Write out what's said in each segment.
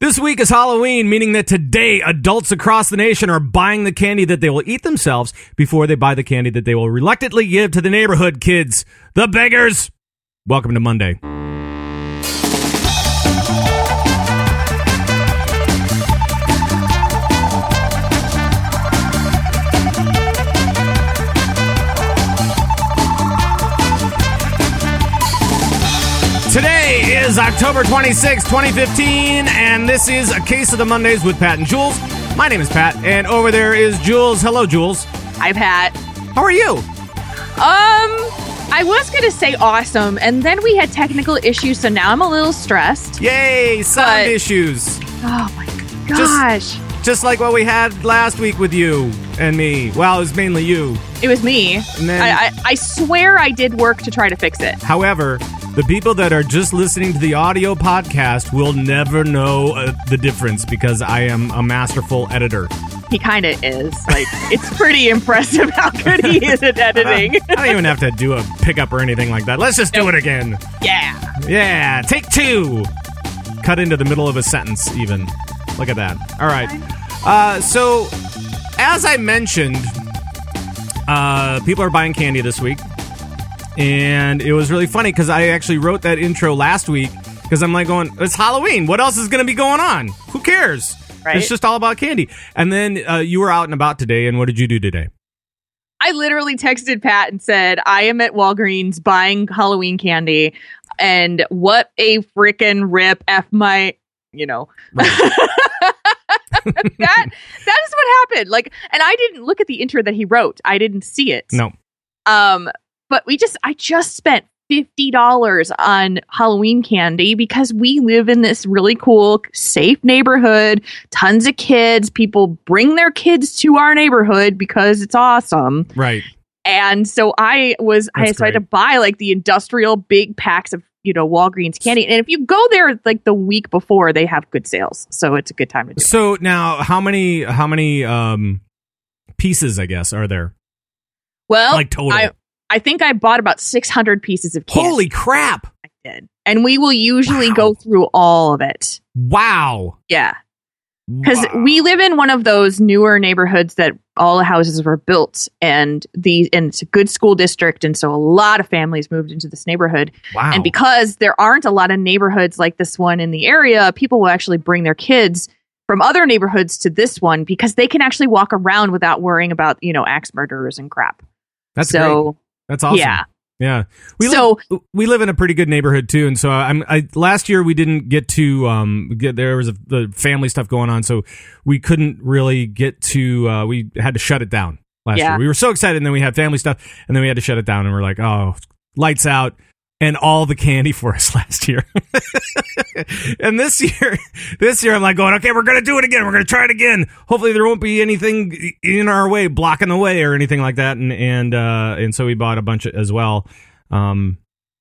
This week is Halloween, meaning that today adults across the nation are buying the candy that they will eat themselves before they buy the candy that they will reluctantly give to the neighborhood kids, the beggars. Welcome to Monday. Is October 26, 2015, and this is a case of the Mondays with Pat and Jules. My name is Pat, and over there is Jules. Hello, Jules. Hi, Pat. How are you? Um, I was gonna say awesome, and then we had technical issues, so now I'm a little stressed. Yay, sound But- issues. Oh my gosh, Just like what we had last week with you and me. Well, it was mainly you. it was me. Then- I, I I swear I did work to try to fix it. However, the people that are just listening to the audio podcast will never know uh, the difference because I am a masterful editor. He kind of is. Like, it's pretty impressive how good he is at editing. I don't even have to do a pickup or anything like that. Let's just do it again. yeah. Yeah, take two. Cut into the middle of a sentence, even. Look at that. All right. Uh, so, as I mentioned, uh, people are buying candy this week. And it was really funny because I actually wrote that intro last week because I'm like going, it's Halloween. What else is going to be going on? Who cares? Right. It's just all about candy. And then uh, you were out and about today. And what did you do today? I literally texted Pat and said, I am at Walgreens buying Halloween candy, and what a freaking rip F my, you know. that that is what happened. Like, and I didn't look at the intro that he wrote. I didn't see it. No. Um, but we just I just spent fifty dollars on Halloween candy because we live in this really cool, safe neighborhood. Tons of kids. People bring their kids to our neighborhood because it's awesome. Right. And so I was I so I had to buy like the industrial big packs of you know Walgreens candy. And if you go there like the week before, they have good sales, so it's a good time to do. it. So now, how many how many um pieces, I guess, are there? Well, like total. I I think I bought about six hundred pieces of candy. Holy crap! I did, and we will usually Wow. go through all of it. Wow. Yeah, because Wow. we live in one of those newer neighborhoods that all the houses were built, and the and it's a good school district, and so a lot of families moved into this neighborhood. wow. And because there aren't a lot of neighborhoods like this one in the area, people will actually bring their kids from other neighborhoods to this one because they can actually walk around without worrying about, you know, axe murderers and crap. That's great. so, That's awesome. yeah. Yeah. We So- live, we live in a pretty good neighborhood too, and so I'm. I last year we didn't get to um get there was a, the family stuff going on, so we couldn't really get to. Uh, we had to shut it down last Yeah. year. We were so excited, and then we had family stuff, and then we had to shut it down, and we're like, oh, lights out. And all the candy for us last year, and this year, this year I'm like going, okay, we're gonna do it again. We're gonna try it again. Hopefully there won't be anything in our way, blocking the way or anything like that. And and uh, and so we bought a bunch as well. Um,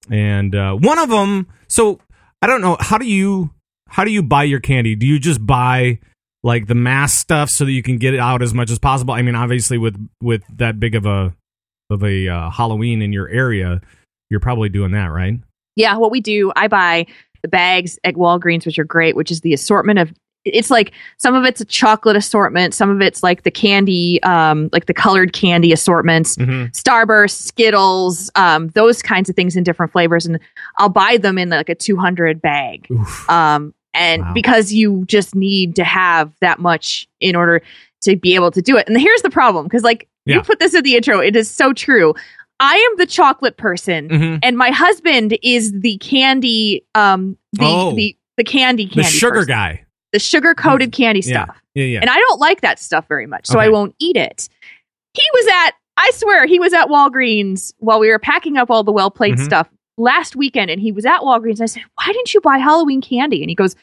and uh, one of them. So I don't know how do you how do you buy your candy? Do you just buy like the mass stuff so that you can get it out as much as possible? I mean, obviously with with that big of a of a uh, Halloween in your area, you're probably doing that, right? Yeah, what we do, I buy the bags at Walgreens, which are great, which is the assortment of it's like some of it's a chocolate assortment, some of it's like the candy, um, like the colored candy assortments. Mm-hmm. Starburst, Skittles, um, those kinds of things in different flavors, and I'll buy them in like a 200 bag. Oof. Um, and Wow. because you just need to have that much in order to be able to do it. And here's the problem because, like, Yeah. you put this in the intro, it is so true. I am the chocolate person, Mhm. and my husband is the candy, um, the Oh. the the candy The sugar person. guy. the sugar coated candy Yeah. stuff. Yeah, yeah. And I don't like that stuff very much, so Okay. I won't eat it. He was at, I swear, he was at Walgreens while we were packing up all the well played Mhm. stuff last weekend, and he was at Walgreens. And I said, Why didn't you buy Halloween candy? And he goes,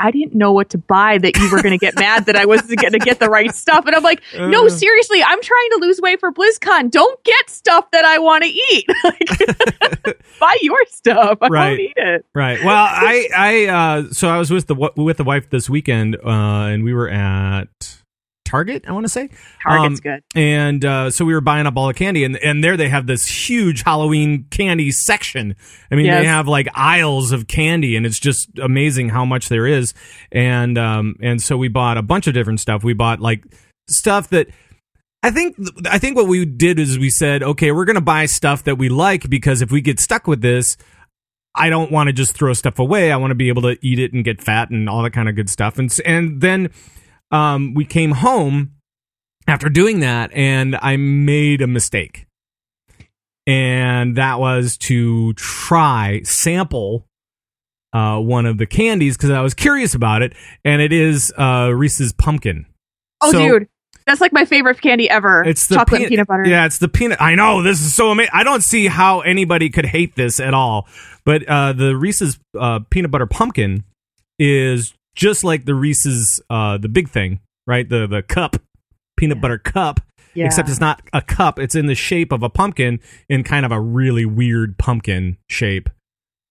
I didn't know what to buy that you were going to get mad that I wasn't going to get the right stuff. And I'm like, no, Uh. seriously, I'm trying to lose weight for BlizzCon. Don't get stuff that I want to eat. Like, buy your stuff. I Right. won't eat it. Right. Well, I I uh so I was with the with the wife this weekend uh and we were at Target, I want to say. Target's Um, good. And uh, so we were buying up all the candy, and and there they have this huge Halloween candy section. I mean, Yes. they have like aisles of candy, and it's just amazing how much there is. And um, and so we bought a bunch of different stuff. We bought like stuff that. I think I think what we did is we said, okay, we're going to buy stuff that we like because if we get stuck with this, I don't want to just throw stuff away. I want to be able to eat it and get fat and all that kind of good stuff. And and then um, we came home after doing that, and I made a mistake, and that was to try sample uh, one of the candies because I was curious about it, and it is uh, Reese's pumpkin. Oh, So- dude, that's like my favorite candy ever. It's the chocolate and peanut butter. Yeah, it's the peanut. I know this is so amazing. I don't see how anybody could hate this at all. But uh, the Reese's uh, peanut butter pumpkin is just like the Reese's uh, the big thing, right? The the cup peanut Yeah. butter cup. Yeah. Except it's not a cup. It's in the shape of a pumpkin in kind of a really weird pumpkin shape,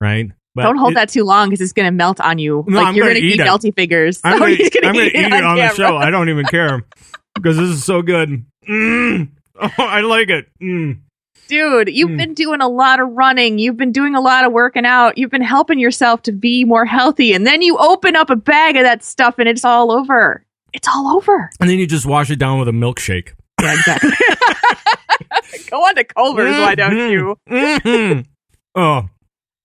right? But Don't hold it- that too long because it's gonna melt on you. No, like I'm you're gonna gonna, eat eat melty figures. I'm So gonna, he's I'm gonna eat it on, the show. I don't even care because this is so good. Mm. Oh, I like it. Mm. Dude, you've Mm. been doing a lot of running. You've been doing a lot of working out. You've been helping yourself to be more healthy. And then you open up a bag of that stuff and it's all over. It's all over. And then you just wash it down with a milkshake. Yeah, exactly. Go on to Culver's, why don't Mhm. you? Mhm. oh,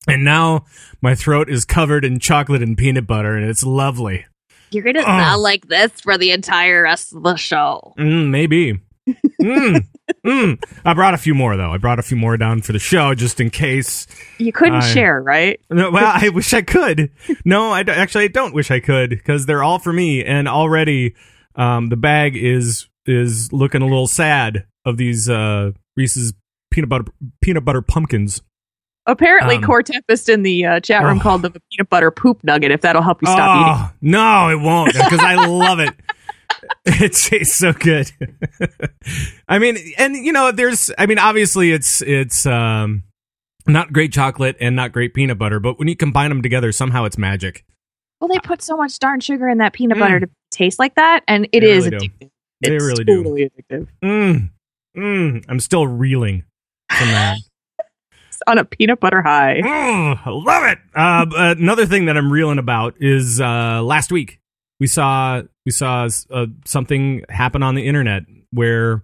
and now my throat is covered in chocolate and peanut butter, and it's lovely. You're gonna Oh. smell like this for the entire rest of the show. Mm, maybe. mm, mm. I brought a few more though. I brought a few more down for the show just in case. You couldn't I- share, right? No, well, I wish I could. No, I d- actually I don't wish I could because they're all for me, and already um, the bag is is looking a little sad of these uh, Reese's peanut butter peanut butter pumpkins. Apparently, Um, Core Tempest in the uh, chat room oh. called them a peanut butter poop nugget. If that'll help you stop eating. oh, No, it won't because I love it. It tastes so good. I mean, and you know, there's. I mean, obviously, it's it's um, not great chocolate and not great peanut butter, but when you combine them together, somehow it's magic. Well, they put so much darn sugar in that peanut Mm. butter to taste like that, and it They is really do. addictive. They It's really do. totally addictive. Mm, mm, I'm still reeling from that. On a peanut butter high. Mm, love it. Uh, another thing that I'm reeling about is uh, last week we saw we saw uh, something happen on the internet where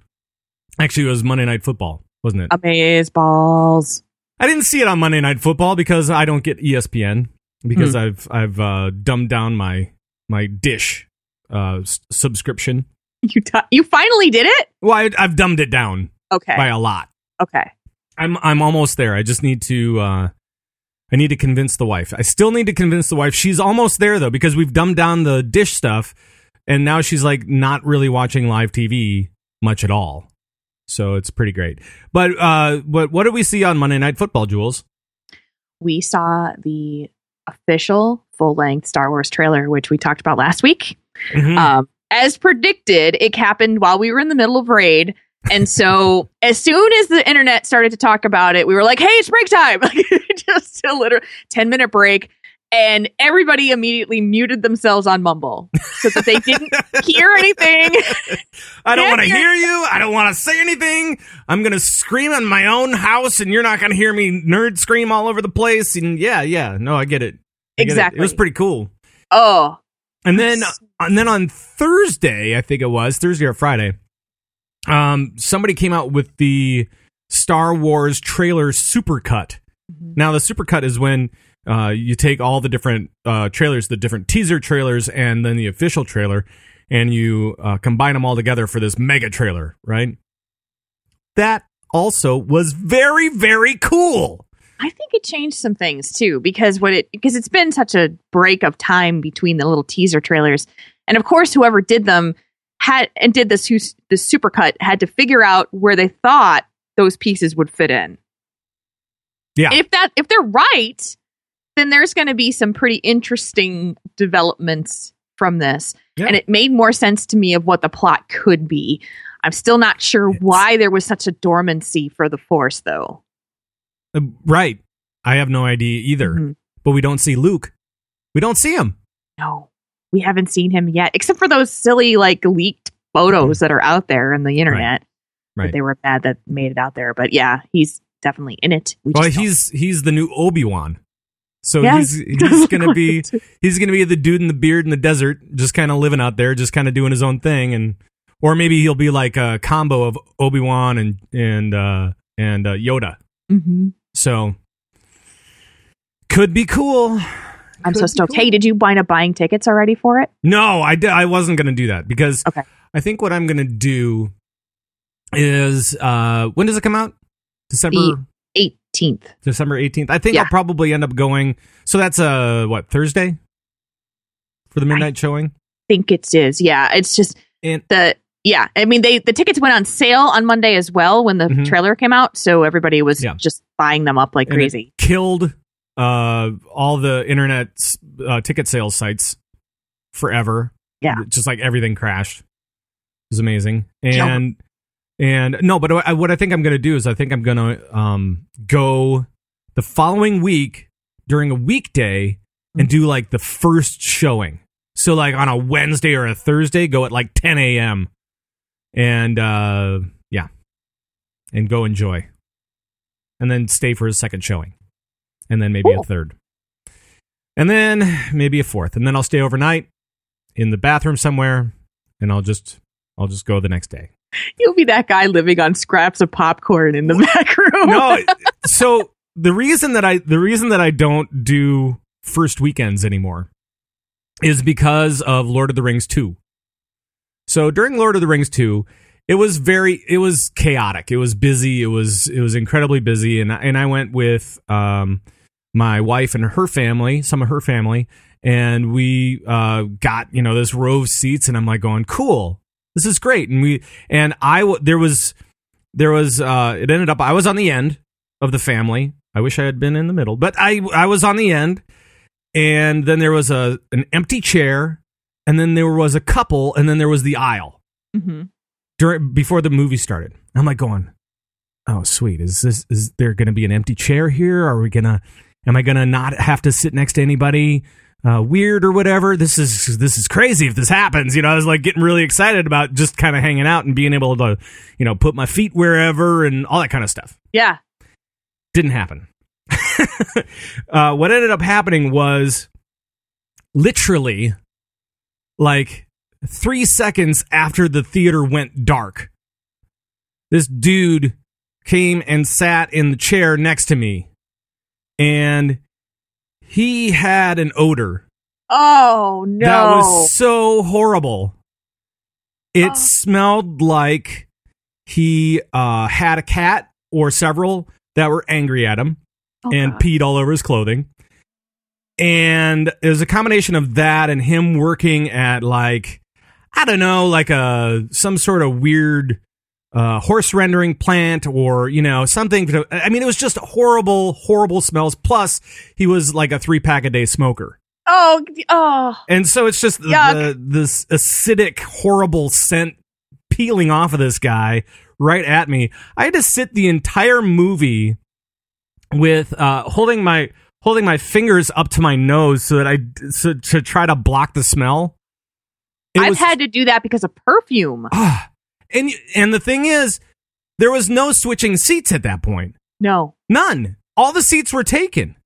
actually it was Monday Night Football, wasn't it? Amaze balls. I didn't see it on Monday Night Football because I don't get ESPN because I've I've uh, dumbed down my my dish uh, s- subscription. You t- you finally did it. Well, I, I've dumbed it down Okay. by a lot. Okay. I'm I'm almost there. I just need to uh I need to convince the wife. I still need to convince the wife. She's almost there though because we've dumbed down the dish stuff and now she's like not really watching live TV much at all. So it's pretty great. But uh what what did we see on Monday Night Football, Jules? We saw the official full length Star Wars trailer, which we talked about last week. Mhm. Um, as predicted, it happened while we were in the middle of raid. And so, as soon as the internet started to talk about it, we were like, "Hey, it's break time!" Just a literal ten minute break, and everybody immediately muted themselves on Mumble so that they didn't hear anything. I don't want to hear- you. I don't want to say anything. I'm going to scream in my own house and you're not going to hear me nerd scream all over the place and yeah, yeah. No, I get it. I get it. Exactly. It was pretty cool. Oh, And then and then on Thursday, I think it was Thursday or Friday, um, somebody came out with the Star Wars trailer supercut. Mhm. Now the supercut is when uh, you take all the different uh, trailers, the different teaser trailers, and then the official trailer, and you uh, combine them all together for this mega trailer, right? That also was very very cool. I think it changed some things too because what it because it's been such a break of time between the little teaser trailers, and of course, whoever did them had and did this the supercut had to figure out where they thought those pieces would fit in. Yeah. if that if they're right, then there's going to be some pretty interesting developments from this, Yeah. and it made more sense to me of what the plot could be. I'm still not sure It's- why there was such a dormancy for the Force, though. Uh, right. I have no idea either. Mhm. But we don't see Luke. We don't see him. No, we haven't seen him yet, except for those silly like leaked photos that are out there on the internet. Right. That they were bad that made it out there. But yeah, he's definitely in it. We Well, he's he's the new Obi Wan. So Yeah, he's he's gonna be he's gonna be the dude in the beard in the desert, just kind of living out there, just kind of doing his own thing, and or maybe he'll be like a combo of Obi Wan and and uh, and uh, Yoda. Mhm. So could be cool. I'm so stoked. cool. Hey, did you wind up buying tickets already for it? No, I, di- I wasn't going to do that because Okay. I think what I'm going to do is uh, when does it come out? December The- 18th. December 18th. I think Yeah. I'll probably end up going. So that's uh what Thursday for the midnight showing. think it is. Yeah, it's just And the yeah. I mean, they the tickets went on sale on Monday as well when the Mhm. trailer came out, so everybody was Yeah. just buying them up like and it crazy. killed uh all the internet uh, ticket sales sites forever. Yeah. just like everything crashed. It was amazing. And and no, but I, what I think I'm going to do is I think I'm going to um go the following week during a weekday and do like the first showing. So like on a Wednesday or a Thursday, go at like 10 a.m. and uh yeah, and go enjoy, and then stay for a second showing, and then maybe a third, and then maybe a fourth, and then I'll stay overnight in the bathroom somewhere, and I'll just I'll just go the next day. You'll be that guy living on scraps of popcorn in the back room. no so the reason that i the reason that i don't do first weekends anymore is because of lord of the rings 2 so during lord of the rings 2 it was very it was chaotic. It was busy. It was it was incredibly busy. And I- and i went with um my wife and her family some of her family and we uh got you know this row of seats and i'm like going cool this is great and we and i w- there was there was uh it ended up I was on the end of the family. I wish I had been in the middle, but I I was on the end and then there was a an empty chair and then there was a couple and then there was the aisle hmm during before the movie started. I'm like going, "Oh, sweet. Is this is there going to be an empty chair here? Are we going to am I going to not have to sit next to anybody uh, weird or whatever? This is this is crazy if this happens." You know, I was like getting really excited about just kind of hanging out and being able to, you know, put my feet wherever and all that kind of stuff Yeah. didn't happen. uh, what ended up happening was literally like three seconds after the theater went dark, this dude came and sat in the chair next to me, and he had an odor Oh no. that was so horrible. It Oh. smelled like he uh, had a cat or several that were angry at him Oh, and God. peed all over his clothing. And it was a combination of that and him working at like I don't know, like a some sort of weird uh, horse rendering plant or you know something. to- I mean, it was just horrible, horrible smells. Plus, he was like a three pack a day smoker. oh oh And so it's just the, Yuck. this acidic, horrible scent peeling off of this guy right at me. I had to sit the entire movie with uh, holding my holding my fingers up to my nose so that I so, to try to block the smell. It I've was- had to do that because of perfume. Ah. And and the thing is, there was no switching seats at that point. No. None. All the seats were taken.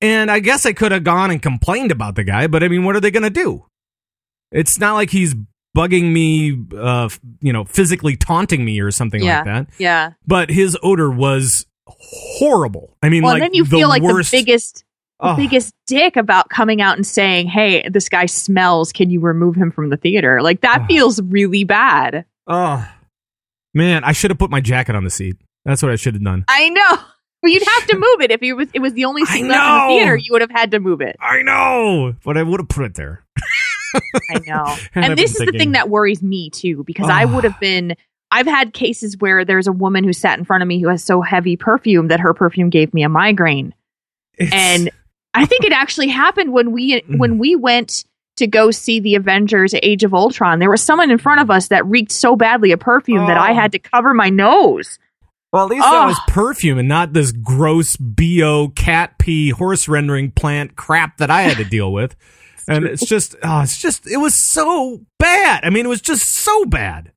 And I guess I could have gone and complained about the guy, but I mean, what are they going to do? It's not like he's bugging me, uh, you know, physically taunting me or something Yeah. like that. Yeah. But his odor was horrible. I mean, Well, like then you the feel like worst, the biggest the Oh. biggest dick about coming out and saying, "Hey, this guy smells. Can you remove him from the theater?" Like that Oh. feels really bad. Oh, man, I should have put my jacket on the seat. That's what I should have done. I know. But you'd have to move it if it was it was the only seat left in the theater. You would have had to move it. I know, but I would have put it there. I know. I've and this is the thing that worries me too, because I Ah. would have been. I've had cases where there's a woman who sat in front of me who has so heavy perfume that her perfume gave me a migraine. It's- and I think it actually happened when we Mm. when we went to go see the Avengers Age of Ultron. There was someone in front of us that reeked so badly of perfume that I Oh. had to cover my nose. Well, at least that was perfume and not this gross bo cat pee horse rendering plant crap that I had to deal with. and it's just oh, it's just it was so bad. I mean, it was just so bad.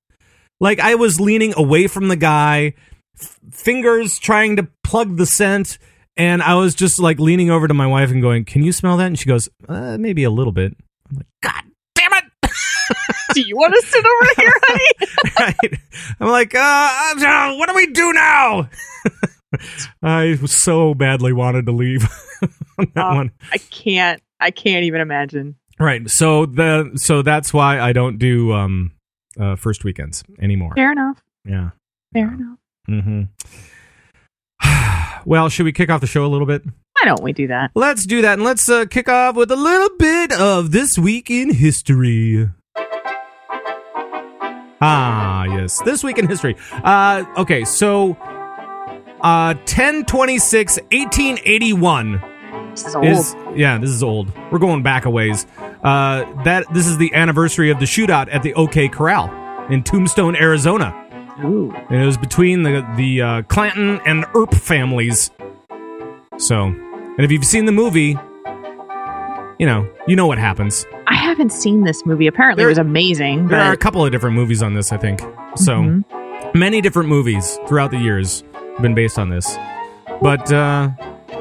Like I was leaning away from the guy, f- fingers trying to plug the scent, and I was just like leaning over to my wife and going, "Can you smell that?" And she goes, uh, "Maybe a little bit." I'm like, "God damn it!" Do you want to sit over here, honey? right? I'm like, uh, uh, what do we do now? I so badly wanted to leave on that Oh. one. I can't. I can't even imagine. Right. So the so that's why I don't do um uh first weekends anymore. Fair enough. Yeah. Fair enough. Mm-hmm. well, should we kick off the show a little bit? Why don't we do that? Let's do that, and let's uh, kick off with a little bit of this week in history. Ah, yes, this week in history. Uh, okay, so uh, 1026, 1881 This is old. is yeah, this is old. We're going back a ways. Uh, that this is the anniversary of the shootout at the OK Corral in Tombstone, Arizona. Ooh. And it was between the the uh, Clanton and Earp families. So, and if you've seen the movie, you know you know what happens. I haven't seen this movie. Apparently, There- it was amazing. There are a couple of different movies on this, I think. So Mhm. many different movies throughout the years have been based on this. But uh,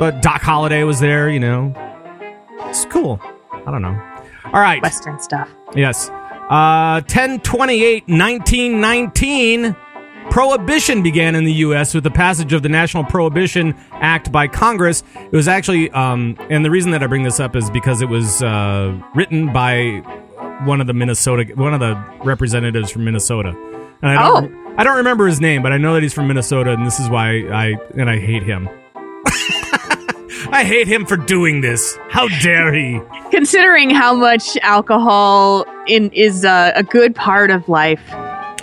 but Doc Holliday was there. You know, it's cool. I don't know. All right. Western stuff. Yes. Uh, 1028, 1919, Prohibition began in the U.S. with the passage of the National Prohibition Act by Congress. It was actually, um, and the reason that I bring this up is because it was uh, written by one of the Minnesota, one of the representatives from Minnesota. And I don't, I don't remember his name, but I know that he's from Minnesota, and this is why I and I hate him. I hate him for doing this. How dare he? Considering how much alcohol in is uh, a good part of life.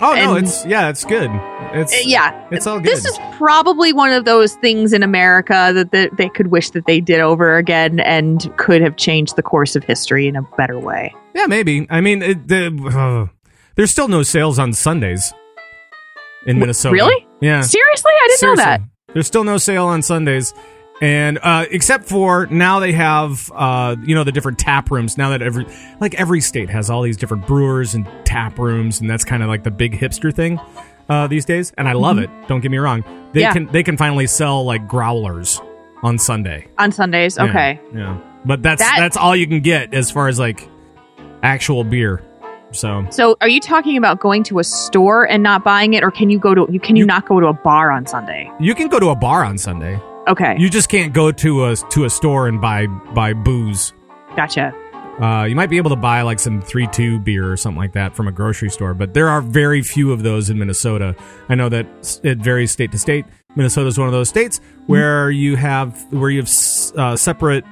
Oh no, it's yeah, it's good. It's Uh, yeah. it's all good. This is probably one of those things in America that, that they could wish that they did over again and could have changed the course of history in a better way. yeah, maybe. I mean, it, the, uh, there's still no sales on Sundays in Minnesota. really? Yeah. Seriously? I didn't know that. There's still no sale on Sundays. And uh, except for now, they have uh, you know the different tap rooms. Now that every like every state has all these different brewers and tap rooms, and that's kind of like the big hipster thing uh, these days. And I love it. Don't get me wrong. They Mm-hmm. Yeah. can they can finally sell like growlers on Sunday. On Sundays. Okay. Yeah. But that's That- that's all you can get as far as like actual beer. So So, are you talking about going to a store and not buying it, or can you go to? you Can you, You- not go to a bar on Sunday? you can go to a bar on Sunday. Okay, You just can't go to a to a store and buy buy booze. gotcha. Uh, you might be able to buy like some three two beer or something like that from a grocery store, but there are very few of those in Minnesota. I know that it varies state to state. Minnesota is one of those states where you have where you have uh, separate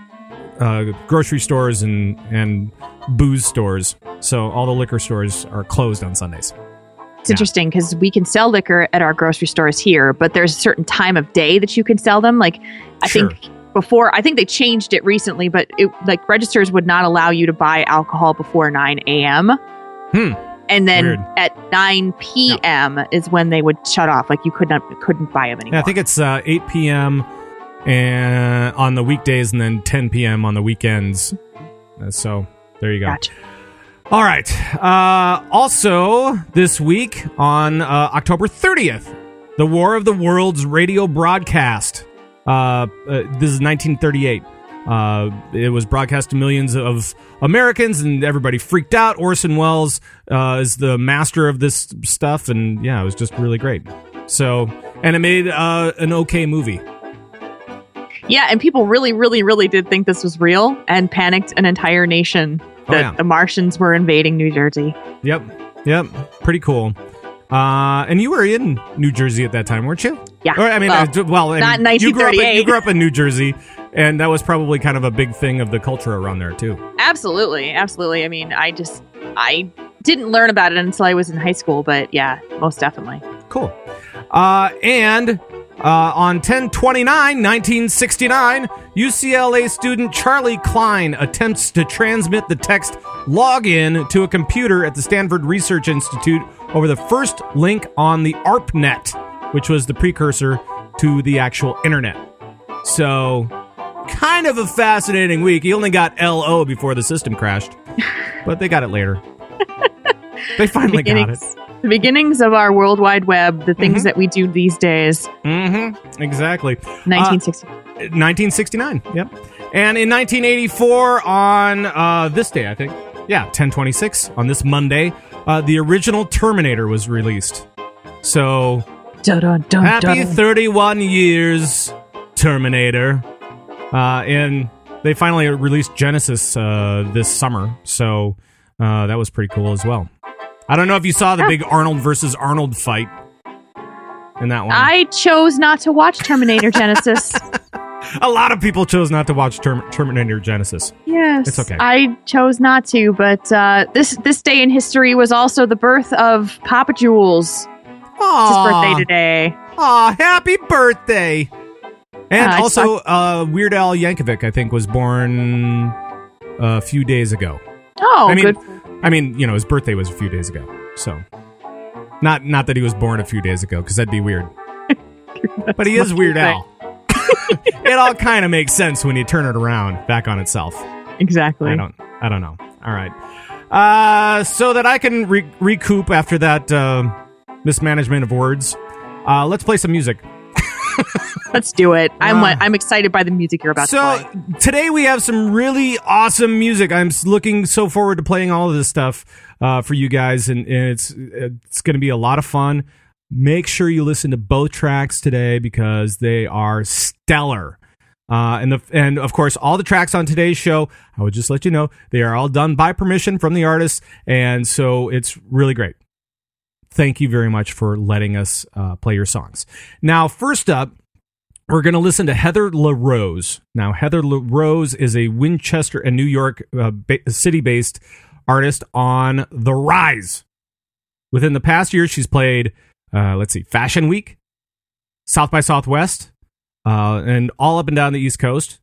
uh, grocery stores and and booze stores. So all the liquor stores are closed on Sundays. It's Yeah. interesting because we can sell liquor at our grocery stores here, but there's a certain time of day that you can sell them. Like, I Sure. think before, I think they changed it recently, but it, like registers would not allow you to buy alcohol before 9 a.m. Hmm. And then Weird. at 9 p.m. is when they would shut off. Like you could not couldn't buy them anymore. Yeah, I think it's uh, 8 p.m. and on the weekdays, and then 10 p.m. on the weekends. Uh, so there you go. Gotcha. All right. Uh, also, this week on uh, October 30th, the War of the Worlds radio broadcast. Uh, uh, this is 1938. Uh, it was broadcast to millions of Americans, and everybody freaked out. Orson Welles uh, is the master of this stuff, and yeah, it was just really great. So, and it made an okay movie. Yeah, and people really, really, really did think this was real and panicked an entire nation Oh, that yeah. the Martians were invading New Jersey. Yep, yep, pretty cool. Uh, and you were in New Jersey at that time, weren't you? Yeah. Or, I mean, Well, uh, well, I not mean, in you grew in, you grew up in New Jersey, and that was probably kind of a big thing of the culture around there too. Absolutely, absolutely. I mean, I just I didn't learn about it until I was in high school, but yeah, most definitely. Cool. Uh, and uh, on 1029, 1969, UCLA student Charley Kline attempts to transmit the text login to a computer at the Stanford Research Institute over the first link on the ARPANET, which was the precursor to the actual internet. So kind of a fascinating week. He only got LO before the system crashed, but they got it later. they finally got it. The beginnings of our World Wide Web, the things Mhm. that we do these days. Mm-hmm. Exactly. 1960. 1969. Yep. And in 1984, on uh, this day, I think, yeah, 1026 on this Monday, uh, the original Terminator was released. So dun, dun, dun, happy dun. 31 years, Terminator. Uh, and they finally released Genisys uh, this summer, so uh, that was pretty cool as well. I don't know if you saw the big Arnold versus Arnold fight in that one. I chose not to watch Terminator Genisys. A lot of people chose not to watch Term- Terminator Genisys. yes, It's okay. I chose not to, but uh, this this day in history was also the birth of Papa Jules. It's his birthday today. Aw, happy birthday! And Uh, also, uh, Weird Al Yankovic, I think, was born a few days ago. Oh, I mean, good. I mean, you know, his birthday was a few days ago, so not not that he was born a few days ago, because that'd be weird. but he is Weird. Al. it all kind of makes sense when you turn it around back on itself. Exactly. I don't. I don't know. All right. Uh, so that I can re- recoup after that uh, mismanagement of words, uh, let's play some music. Let's do it. I'm Uh, I'm excited by the music you're about so to play. today we have some really awesome music. I'm looking so forward to playing all of this stuff uh, for you guys, and, and it's it's going to be a lot of fun. Make sure you listen to both tracks today because they are stellar. Uh, and the and of course all the tracks on today's show, I would just let you know they are all done by permission from the artists, and so it's really great. Thank you very much for letting us uh, play your songs. Now, first up, we're going to listen to Heather LaRose. Now, Heather LaRose is a Winchester and New York uh, ba- city based artist on the rise. Within the past year, she's played, uh, let's see, Fashion Week, South by Southwest, uh, and all up and down the East Coast.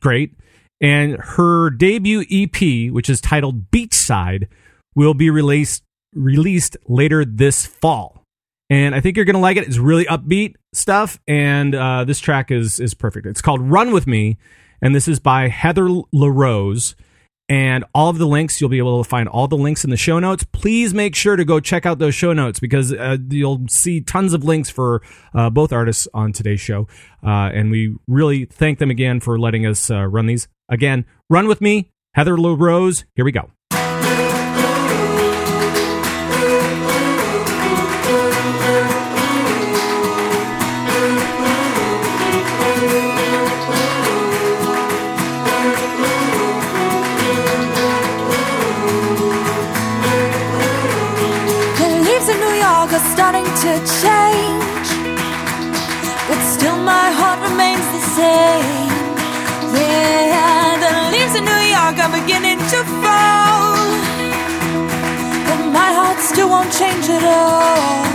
Great. And her debut EP, which is titled Beachside, will be released released later this fall and I think you're gonna like it. It's really upbeat stuff, and uh, this track is is perfect. It's called "Run with Me," and this is by Heather LaRose. And all of the links you'll be able to find all the links in the show notes. Please make sure to go check out those show notes because uh, you'll see tons of links for uh, both artists on today's show. Uh, and we really thank them again for letting us uh, run these. Again, run with me, Heather LaRose. Here we go. Change at all.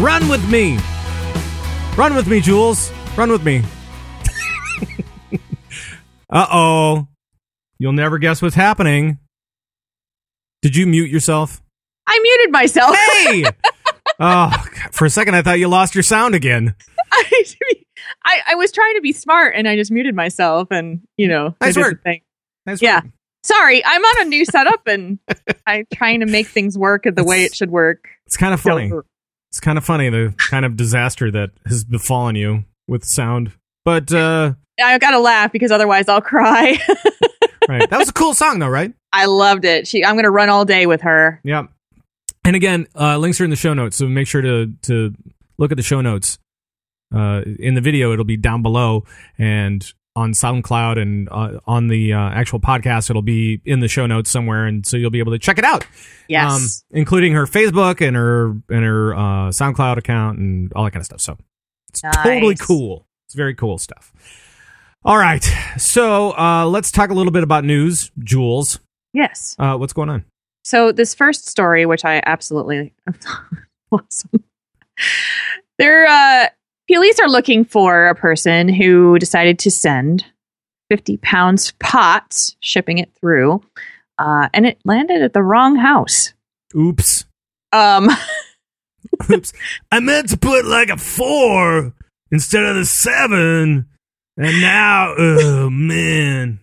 Run with me. Run with me, Jules. Run with me. uh oh. You'll never guess what's happening. Did you mute yourself? I muted myself. Hey! oh, God. for a second I thought you lost your sound again. I, I, I was trying to be smart and I just muted myself and, you know, Nice work. thing. Nice Yeah. work. Sorry, I'm on a new setup and I'm trying to make things work the way it should work. It's kind of funny. So- It's kind of funny the kind of disaster that has befallen you with sound. But uh I gotta laugh because otherwise I'll cry. right. That was a cool song though, right? I loved it. She, I'm gonna run all day with her. Yeah. And again, uh, links are in the show notes, so make sure to to look at the show notes. Uh, in the video, it'll be down below, and on SoundCloud and uh, on the uh, actual podcast, it'll be in the show notes somewhere, and so you'll be able to check it out. Yes. um, including her Facebook and her and her uh, SoundCloud account and all that kind of stuff. So it's totally cool. It's very cool stuff. All right, so uh, let's talk a little bit about news, Jules. yes. Uh, what's going on? So this first story, which I absolutely awesome. There, uh, police are looking for a person who decided to send 50 pounds pot, shipping it through, uh, and it landed at the wrong house. Oops. Um, Oops. I meant to put like a four instead of the seven. And now, oh man.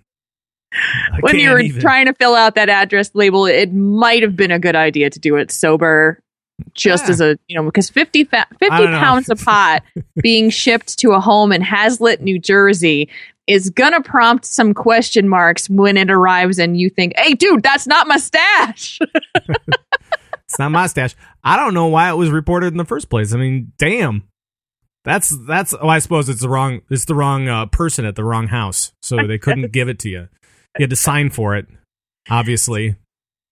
I when you were even. trying to fill out that address label, it might have been a good idea to do it sober, just Yeah. as a you know, because 50, fa- 50 I don't know. pounds of pot being shipped to a home in Hazlet, New Jersey. Is gonna prompt some question marks when it arrives, and you think, "Hey, dude, that's not my stash." It's not my stash. I don't know why it was reported in the first place. I mean, damn. That's that's. Oh, I suppose it's the wrong. It's the wrong uh, person at the wrong house, so they couldn't give it to you. You had to sign for it. Obviously,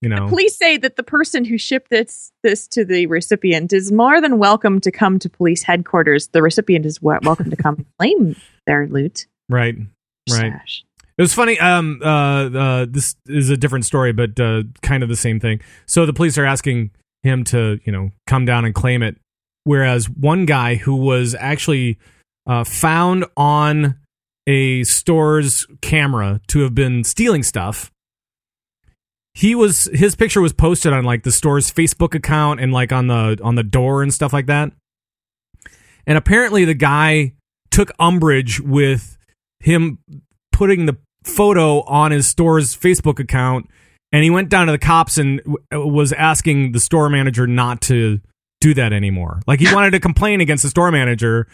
you know. Police say that the person who shipped this this to the recipient is more than welcome to come to police headquarters. The recipient is welcome to come claim their loot. Right. Right. Stash. It was funny. Um, uh, uh, this is a different story, but uh, kind of the same thing. So the police are asking him to, you know, come down and claim it. Whereas one guy who was actually uh, found on a store's camera to have been stealing stuff, he was his picture was posted on like the store's Facebook account and like on the on the door and stuff like that. And apparently, the guy took umbrage with him putting the photo on his store's Facebook account, and he went down to the cops and w- was asking the store manager not to do that anymore. Like he wanted to complain against the store manager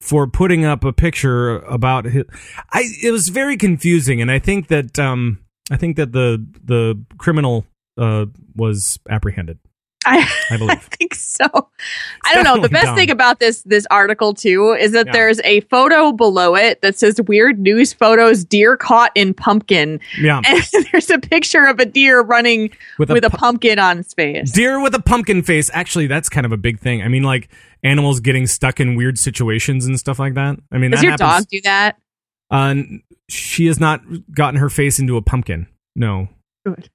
for putting up a picture about his. I it was very confusing, and I think that um I think that the the criminal uh was apprehended. I, I believe. think so. I don't know. The best dumb. thing about this this article too is that Yeah. there's a photo below it that says "Weird News Photos: Deer Caught in Pumpkin," Yeah, and there's a picture of a deer running with with a pu- pumpkin on its face. Deer with a pumpkin face. Actually, that's kind of a big thing. I mean, like animals getting stuck in weird situations and stuff like that. I mean, Does that your happens. dog do that? Uh, she has not gotten her face into a pumpkin. No, Good.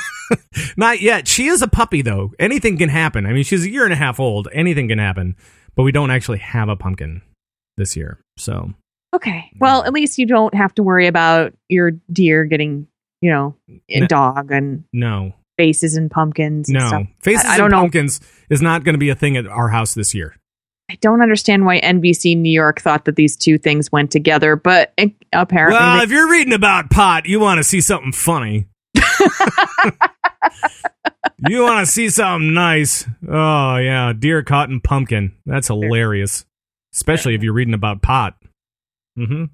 not yet. She is a puppy, though. Anything can happen. I mean, she's a year and a half old. Anything can happen. But we don't actually have a pumpkin this year. So Okay. Well, at least you don't have to worry about your deer getting, you know, a No. dog and no, faces and pumpkins. And no. stuff. Faces I don't and know. pumpkins is not going to be a thing at our house this year. I don't understand why NBC New York thought that these two things went together, but it, apparently, Well, they- if you're reading about pot, you want to see something funny. you want to see something nice. Oh, yeah. Deer caught in pumpkin. That's hilarious. Especially if you're reading about pot. Mm-hmm.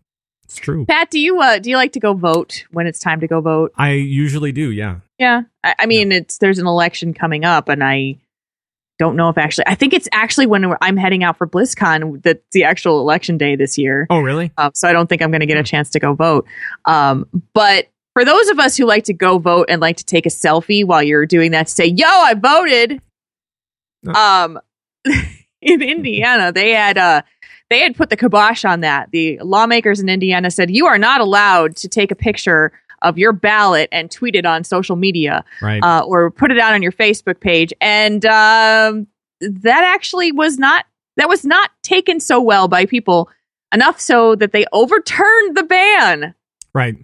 It's true. Pat, do you uh, do you like to go vote when it's time to go vote? I usually do, yeah. Yeah, I, I mean, it's there's an election coming up, and I don't know if actually. I think it's actually when I'm heading out for BlizzCon that's the actual election day this year. Oh, really? Um, so I don't think I'm going to get a chance to go vote. Um, but for those of us who like to go vote and like to take a selfie while you're doing that to say, "Yo, I voted," um, in Indiana they had uh they had put the kibosh on that. The lawmakers in Indiana said you are not allowed to take a picture of your ballot and tweet it on social media Right. uh, or put it out on your Facebook page. And um, that actually was not that was not taken so well by people enough so that they overturned the ban Right.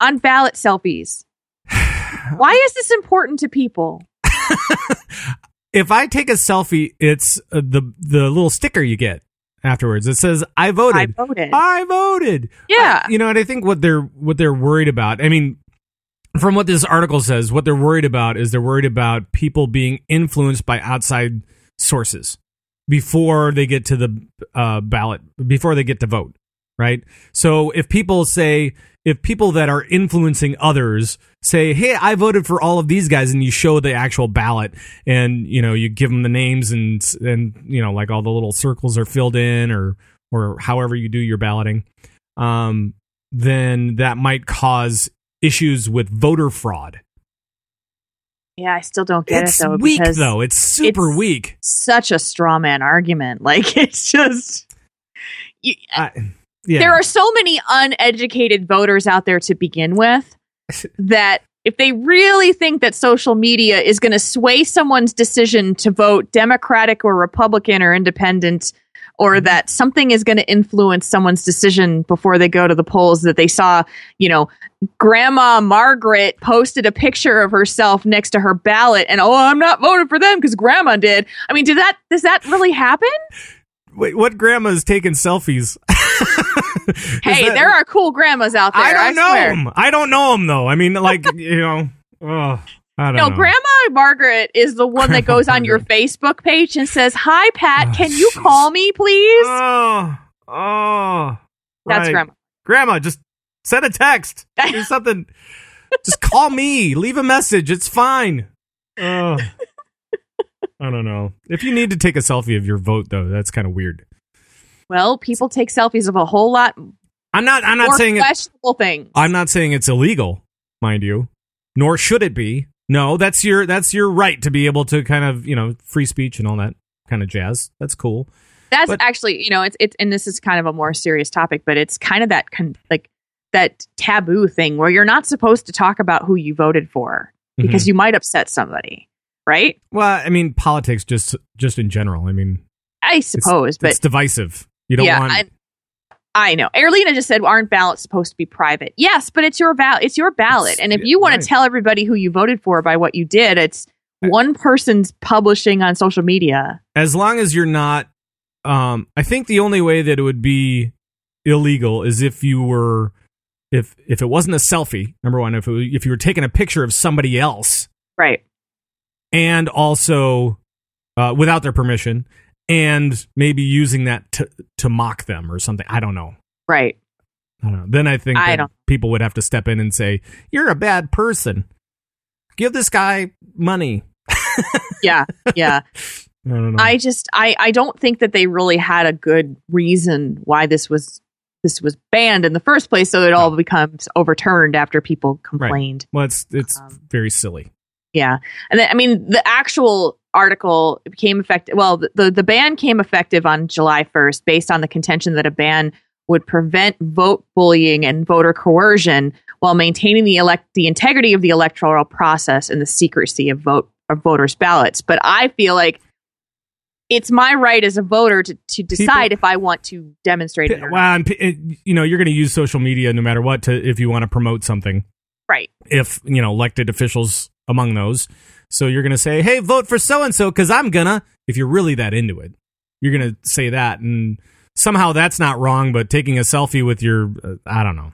on ballot selfies. Why is this important to people? if I take a selfie, it's uh, the the little sticker you get afterwards. It says I voted. I voted. I voted. Yeah. I- you know, and I think what they're what they're worried about. I mean, from what this article says, what they're worried about is they're worried about people being influenced by outside sources before they get to the uh, ballot, before they get to vote. Right. So if people say, if people that are influencing others say, "Hey, I voted for all of these guys," and you show the actual ballot, and you know you give them the names and and you know like all the little circles are filled in, or or however you do your balloting, um, then that might cause issues with voter fraud. Yeah, I still don't get it's it though weak though. It's super it's- weak. such a straw man argument. Like it's just you, I, yeah. there are so many uneducated voters out there to begin with that if they really think that social media is going to sway someone's decision to vote Democratic or Republican or independent, or Mm-hmm. that something is going to influence someone's decision before they go to the polls, that they saw, you know, Grandma Margaret posted a picture of herself next to her ballot, and oh, I'm not voting for them because Grandma did. I mean, did that does that really happen? Wait, what grandma's taking selfies? Hey, that- there are cool grandmas out there. I don't know swear. them. I don't know them though. I mean, like you know, oh, I don't No, know. Grandma Margaret is the one that Grandma goes on your Facebook page and says, "Hi, Pat, Oh, can you call me, please?" Oh, oh, That's right. Grandma. Grandma, just send a text. Do something. just call me. Leave a message. It's fine. Oh. I don't know. If you need to take a selfie of your vote, though, that's kind of weird. Well, people take selfies of a whole lot I'm not. I'm not more saying questionable things. I'm not saying it's illegal, mind you. Nor should it be. No, that's your that's your right to be able to kind of you know free speech and all that kind of jazz. That's cool. That's but- actually, you know, it's it's and this is kind of a more serious topic, but it's kind of that con- like that taboo thing where you're not supposed to talk about who you voted for because Mhm. you might upset somebody, right? well, I mean, politics just just in general. I mean, I suppose, but it's divisive. You don't yeah, want. I, I know. Erlina just said, "Aren't ballots supposed to be private?" Yes, but it's your val- It's your ballot, It's- and if you want right. to tell everybody who you voted for by what you did, it's one person's publishing on social media. as long as you're not um i think the only way that it would be illegal is if you were if if it wasn't a selfie number one if it, if you were taking a picture of somebody else Right. And also uh, without their permission and maybe using that to to mock them or something i don't know Right. I don't know. Then I think I people would have to step in and say, "You're a bad person. Give this guy money." Yeah. Yeah. I don't know. I just I I don't think that they really had a good reason why this was this was banned in the first place so it all becomes overturned after people complained. well, it's it's Um, very silly. Yeah. And then I mean the actual article became effective well the, the the ban came effective on July 1st based on the contention that a ban would prevent vote bullying and voter coercion while maintaining the elect the integrity of the electoral process and the secrecy of vote of voters ballots. But I feel like it's my right as a voter to, to decide if I want to demonstrate it. Well, and, it- you know, you're going to use social media no matter what to if you want to promote something. Right. If you know elected officials among those, so you're going to say, "Hey, vote for so and so because I'm gonna." If you're really that into it, you're going to say that, and somehow that's not wrong. But taking a selfie with your, uh, I don't know,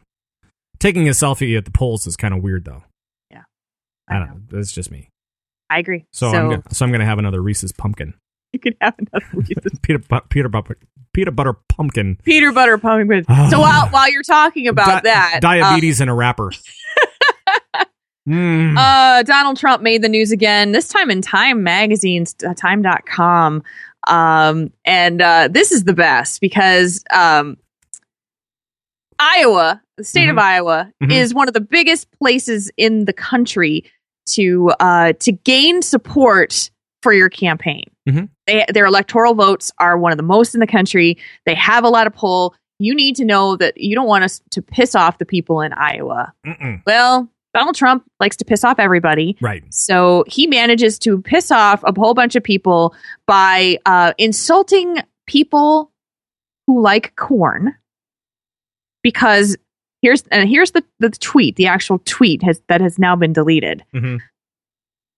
taking a selfie at the polls is kind of weird, though. Yeah. I I don't know. know. That's just me. I agree. So, So, I'm gonna, so I'm going to have another Reese's pumpkin, you could have another peanut bu- peanut butter peanut butter pumpkin, Peter butter pumpkin. so while while you're talking about Di- that, uh, diabetes in a wrapper. Mm. Uh, Donald Trump made the news again, this time in Time Magazine's uh, Time.com. Um, and uh, this is the best because um, Iowa, the state of Mhm. Iowa, Mhm. is one of the biggest places in the country to uh, to gain support for your campaign. Mhm. They, their electoral votes are one of the most in the country. They have a lot of pull. You need to know that you don't want us to piss off the people in Iowa. Mm-mm. Well, Donald Trump likes to piss off everybody. Right. So he manages to piss off a whole bunch of people by uh, insulting people who like corn. Because here's and here's the, the tweet, the actual tweet has that has now been deleted. hmm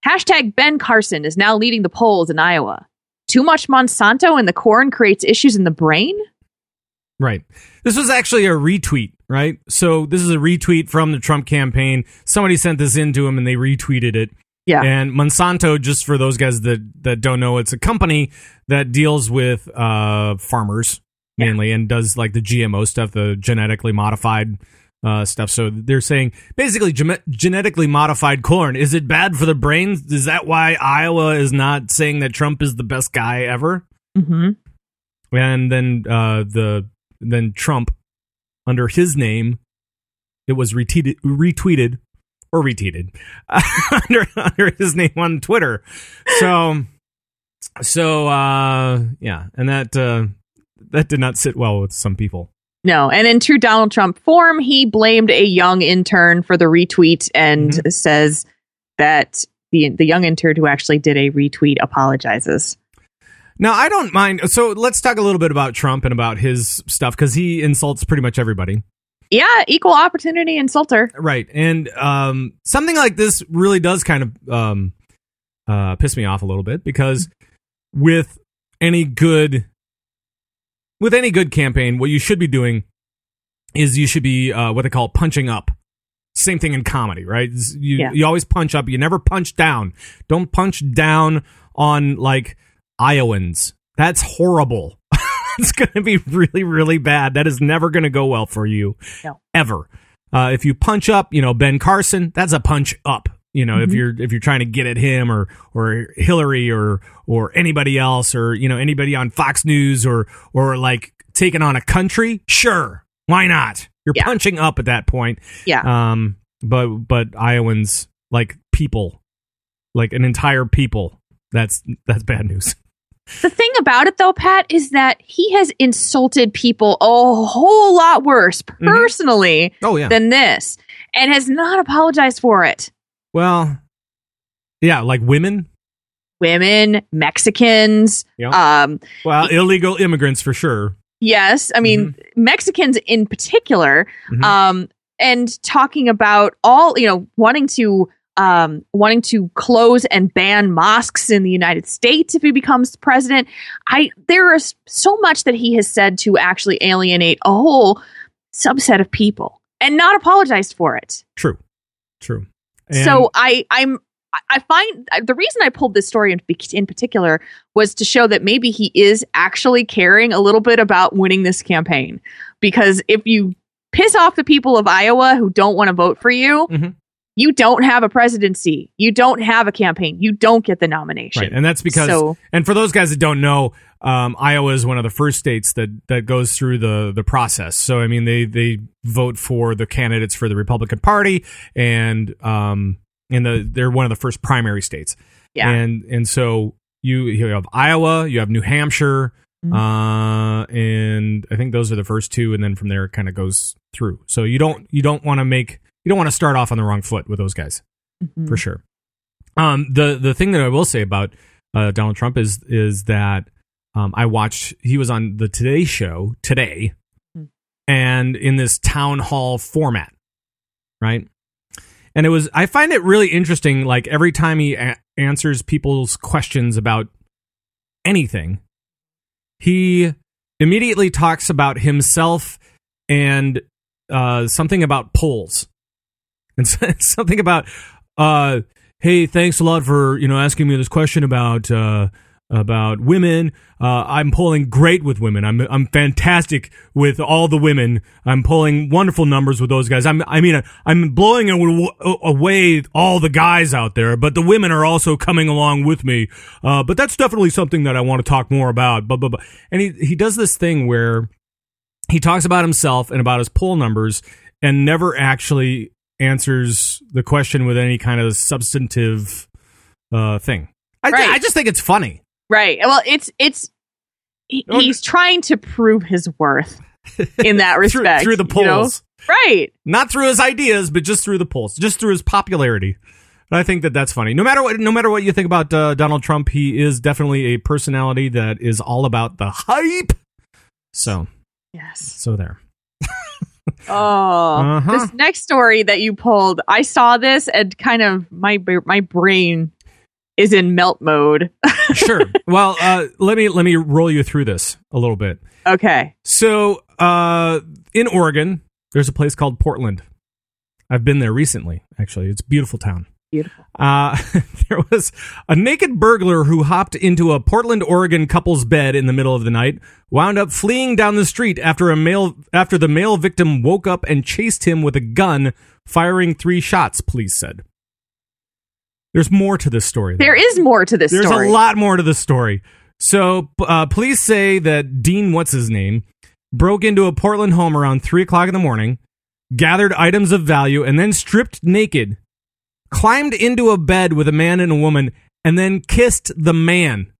Hashtag Ben Carson is now leading the polls in Iowa. Too much Monsanto in the corn creates issues in the brain? Right. This was actually a retweet, right? So this is a retweet from the Trump campaign. Somebody sent this in to him and they retweeted it. Yeah. And Monsanto, just for those guys that, that don't know, it's a company that deals with uh, farmers mainly and does like the GMO stuff, the genetically modified uh, stuff. So they're saying basically gem- genetically modified corn. Is it bad for the brain? Is that why Iowa is not saying that Trump is the best guy ever? hmm and then uh, the then Trump under his name it was retweeted retweeted or retweeted under under his name on Twitter. So so uh yeah, and that uh that did not sit well with some people. No, and in true Donald Trump form, he blamed a young intern for the retweet and Mm-hmm. says that the the young intern who actually did a retweet apologizes. Now, I don't mind. So let's talk a little bit about Trump and about his stuff because he insults pretty much everybody. Yeah, equal opportunity insulter. Right. And um, something like this really does kind of um, uh, piss me off a little bit because with any good with any good campaign, what you should be doing is you should be uh, what they call punching up. Same thing in comedy, right? You Yeah. you always punch up. You never punch down. Don't punch down on like Iowans. That's horrible. it's going to be really, really bad. That is never going to go well for you No. ever. Uh, if you punch up, you know Ben Carson, that's a punch up. You know, if Mhm. you're if you're trying to get at him or or Hillary or or anybody else or you know anybody on Fox News or or like taking on a country, sure, why not? You're Yeah. punching up at that point. Yeah. Um, but but Iowans like people, like an entire people. That's that's bad news. The thing about it, though, Pat, is that he has insulted people a whole lot worse personally Oh yeah. than this and has not apologized for it. well, yeah, like women. Women, Mexicans, Yeah. um, Well, illegal immigrants for sure. yes, I mean, Mexicans in particular, Mhm. um, and talking about all, you know, wanting to. Um, wanting to close and ban mosques in the United States if he becomes president. I there is so much that he has said to actually alienate a whole subset of people and not apologize for it. True. True. And- so I I'm I- find the reason I pulled this story in, in particular was to show that maybe he is actually caring a little bit about winning this campaign because if you piss off the people of Iowa who don't want to vote for you, Mhm. You don't have a presidency, you don't have a campaign, you don't get the nomination. Right, and that's because, So- and for those guys that don't know, um, Iowa is one of the first states that that goes through the the process. So I mean, they they vote for the candidates for the Republican Party, and um, and the they're one of the first primary states. Yeah. and and so you you have Iowa, you have New Hampshire, Mhm. uh, and I think those are the first two, and then from there it kind of goes through. So you don't you don't want to make you don't want to start off on the wrong foot with those guys Mhm. for sure. Um, the the thing that I will say about uh, Donald Trump is is that um, I watched he was on the Today Show today, Hmm. and in this town hall format, right? And it was I find it really interesting. Like every time he a- answers people's questions about anything, he immediately talks about himself and uh, something about polls and something about uh hey thanks a lot for you know asking me this question about uh about women. Uh i'm polling great with women. I'm i'm fantastic with all the women. I'm polling wonderful numbers with those guys. I'm i mean i'm blowing away all the guys out there but the women are also coming along with me. Uh but that's definitely something that i want to talk more about. Blah blah blah and he he does this thing where he talks about himself and about his poll numbers and never actually answers the question with any kind of substantive uh, thing. I, Right. I just think it's funny. Right. Well, it's it's he, Oh, he's trying to prove his worth in that respect through the you know? polls. Right. not through his ideas, but just through the polls, just through his popularity. And I think that that's funny. No matter what, no matter what you think about uh, Donald Trump, he is definitely a personality that is all about the hype. So, Yes. so there. Oh, Uh-huh. this next story that you pulled, I saw this and kind of my my brain is in melt mode. Sure. well, uh, let me let me roll you through this a little bit. okay. So, uh, in Oregon, there's a place called Portland. I've been there recently. Actually, it's a beautiful town. Beautiful. Uh, there was a naked burglar who hopped into a Portland, Oregon couple's bed in the middle of the night, wound up fleeing down the street after a male after the male victim woke up and chased him with a gun, firing three shots. Police said. There's more to this story. though. There is more to this There's story. a lot more to the story. So, uh, police say that Dean, what's his name, broke into a Portland home around three o'clock in the morning, gathered items of value, and then stripped naked, climbed into a bed with a man and a woman, and then kissed the man.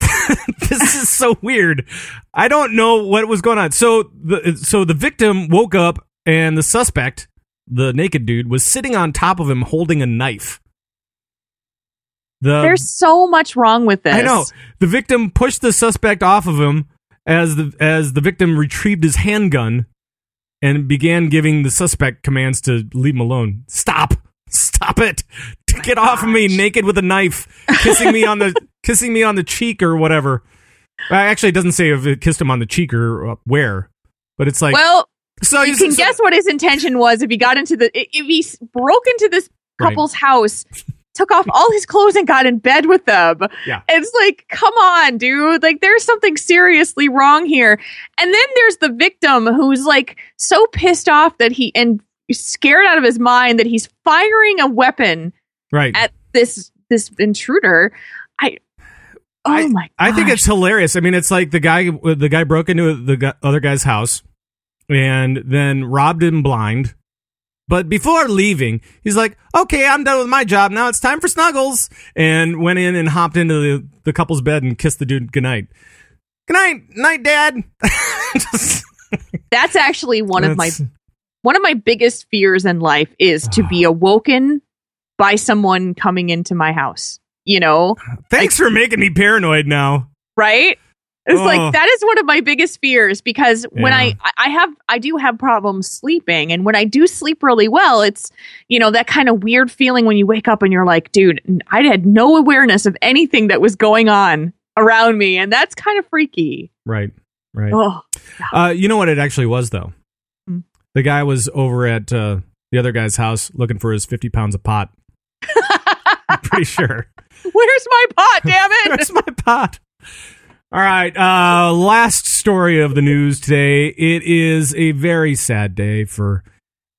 this is so weird. I don't know what was going on. So the so the victim woke up and the suspect, the naked dude, was sitting on top of him holding a knife. The There's so much wrong with this. I know. The victim pushed the suspect off of him as the as the victim retrieved his handgun and began giving the suspect commands to leave him alone. Stop. Stop it. Get off of me naked with a knife, kissing me on the kissing me on the cheek or whatever. Actually, it doesn't say if it kissed him on the cheek or uh, where, but it's like Well, so you can so- guess what his intention was if he got into the if he broke into this Right. couple's house, took off all his clothes and got in bed with them. Yeah. It's like, come on, dude. Like there's something seriously wrong here. And then there's the victim who's like so pissed off that he and scared out of his mind that he's firing a weapon right. at this this intruder. I Oh my I think it's hilarious. I mean, it's like the guy the guy broke into the other guy's house and then robbed him blind. But before leaving, he's like, "Okay, I'm done with my job. Now it's time for snuggles." And went in and hopped into the, the couple's bed and kissed the dude goodnight. Goodnight, night, Dad. Just- that's actually one of my one of my biggest fears in life is to be awoken by someone coming into my house. You know, Thanks for making me paranoid now. right? It's Oh. like that is one of my biggest fears because when Yeah. I I have I do have problems sleeping and when I do sleep really well it's you know that kind of weird feeling when you wake up and you're like dude I had no awareness of anything that was going on around me and that's kind of freaky. Right, right. Oh, Uh, you know what it actually was though. Hmm. The guy was over at uh, the other guy's house looking for his fifty pounds of pot. I'm pretty sure. where's my pot? Damn it! Where's my pot? All right. Uh, last story of the news today. It is a very sad day for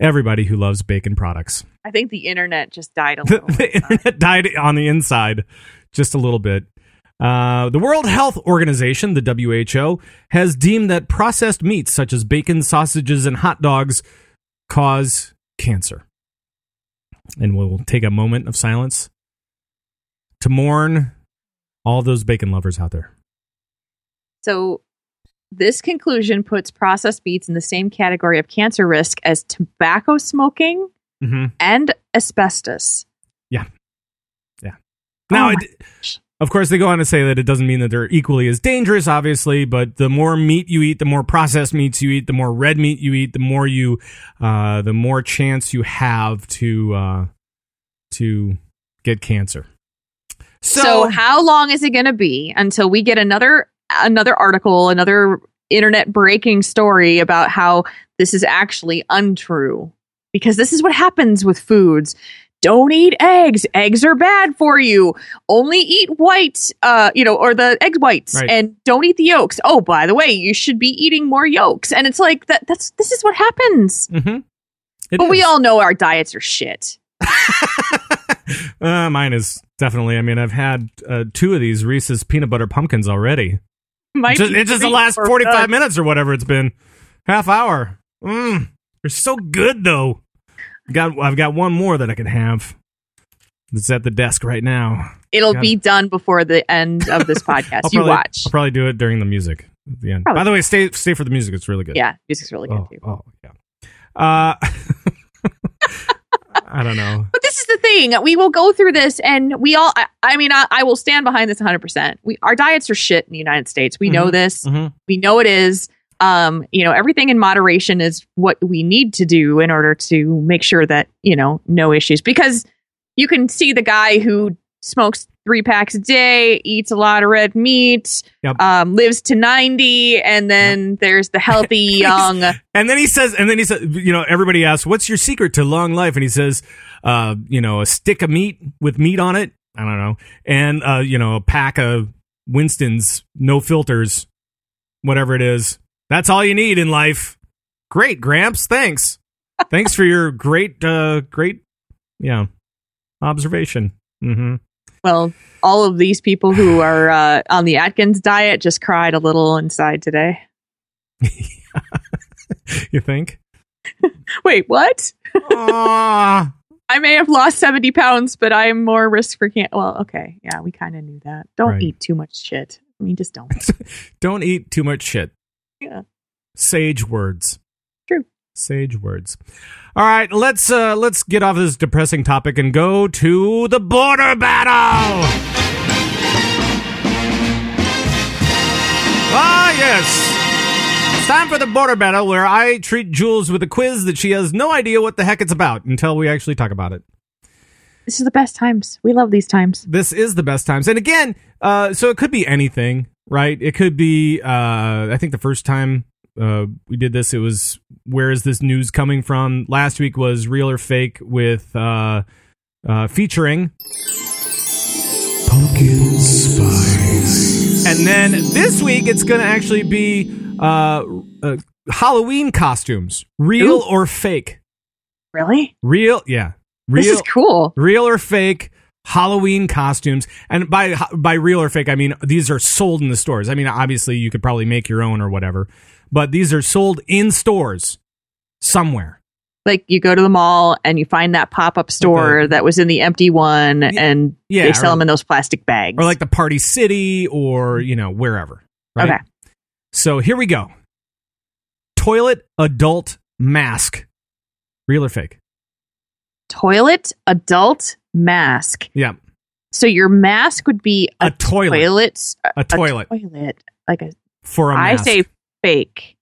everybody who loves bacon products. I think the internet just died a The, little. the internet died on the inside just a little bit. Uh, the World Health Organization, the WHO, has deemed that processed meats such as bacon, sausages, and hot dogs cause cancer. And we'll take a moment of silence to mourn all those bacon lovers out there. So this conclusion puts processed meats in the same category of cancer risk as tobacco smoking Mm-hmm. and asbestos. Yeah. Yeah. Now, Oh it, of course, they go on to say that it doesn't mean that they're equally as dangerous, obviously, but the more meat you eat, the more processed meats you eat, the more red meat you eat, the more you, uh, the more chance you have to, uh, to get cancer. So, So, how long is it going to be until we get another another article, another internet breaking story about how this is actually untrue? Because this is what happens with foods. Don't eat eggs. Eggs are bad for you. Only eat white, uh, you know, or the egg whites, Right. and don't eat the yolks. Oh, by the way, you should be eating more yolks. And it's like that. That's this is what happens. Mhm. It but we all know our diets are shit. uh, mine is definitely. I mean, I've had uh, two of these Reese's peanut butter pumpkins already. Might just, be it's just the last or 45 done. minutes or whatever it's been. Half hour. Mm, they're so good though. Got I've got one more that I can have. It's at the desk right now. It'll God. be done before the end of this podcast. I'll you probably, watch. I'll probably do it during the music. at the end. Probably. By the way, stay stay for the music. It's really good. Yeah, music's really good Oh, too. oh yeah. Uh, I don't know. But this is the thing. We will go through this, and we all. I, I mean, I, I will stand behind this 100. percent We our diets are shit in the United States. We know Mhm. this. Mhm. We know it is. Um, you know, everything in moderation is what we need to do in order to make sure that you know no issues. Because you can see the guy who smokes three packs a day, eats a lot of red meat, Yep. um, lives to 90, and then there's the healthy young. And then he says, and then he says, you know, everybody asks, "What's your secret to long life?" And he says, uh, you know, a stick of meat with meat on it. I don't know, and uh, you know, a pack of Winston's, no filters, whatever it is. That's all you need in life. Great, Gramps. Thanks. Thanks for your great, uh, great, yeah, observation. Mm-hmm. Well, all of these people who are uh, on the Atkins diet just cried a little inside today. You think? Wait, what? Aw. I may have lost 70 pounds, but I'm more risk for cancer. Well, okay. Yeah, we kind of knew that. Don't Right. eat too much shit. I mean, just don't. Don't eat too much shit. Yeah. Sage words. True. Sage words. All right, let's uh let's get off this depressing topic and go to the border battle. Ah, yes. It's time for the border battle where I treat Jules with a quiz that she has no idea what the heck it's about until we actually talk about it. This is the best times. We love these times. this is the best times. And again, uh, so it could be anything, right? It could be. Uh, I think the first time uh, we did this, it was where is this news coming from? Last week was real or fake with uh, uh, featuring. Pumpkin spice. And then this week it's going to actually be uh, uh, Halloween costumes, real Ooh. or fake. Really? Real, yeah, real. This is cool. real or fake Halloween costumes. And by by real or fake, I mean these are sold in the stores. I mean, obviously you could probably make your own or whatever, but these are sold in stores somewhere. Like you go to the mall and you find that pop up store the- that was in the empty one and yeah, they sell or- them in those plastic bags. Or like the Party City or, you know, wherever. Right? Okay. So here we go. Toilet adult mask. Real or fake? toilet adult mask. Yeah. So your mask would be A, a, toilet. toilet. Uh, a toilet. toilet. Like a. For a I mask. say fake.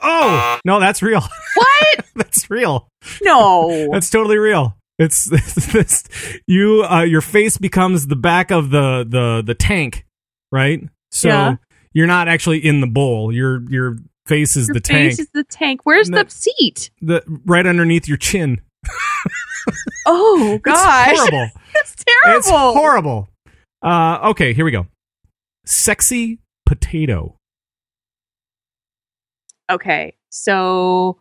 Oh, no, that's real. What? that's real. no. That's totally real. It's this you uh your face becomes the back of the the the tank, right? So Yeah. you're not actually in the bowl. Your your face is Your the tank. face is the tank. Where's No. the seat? the right underneath your chin. Oh gosh, It's horrible. It's terrible. It's horrible. Uh okay, here we go. Sexy potato. Okay, so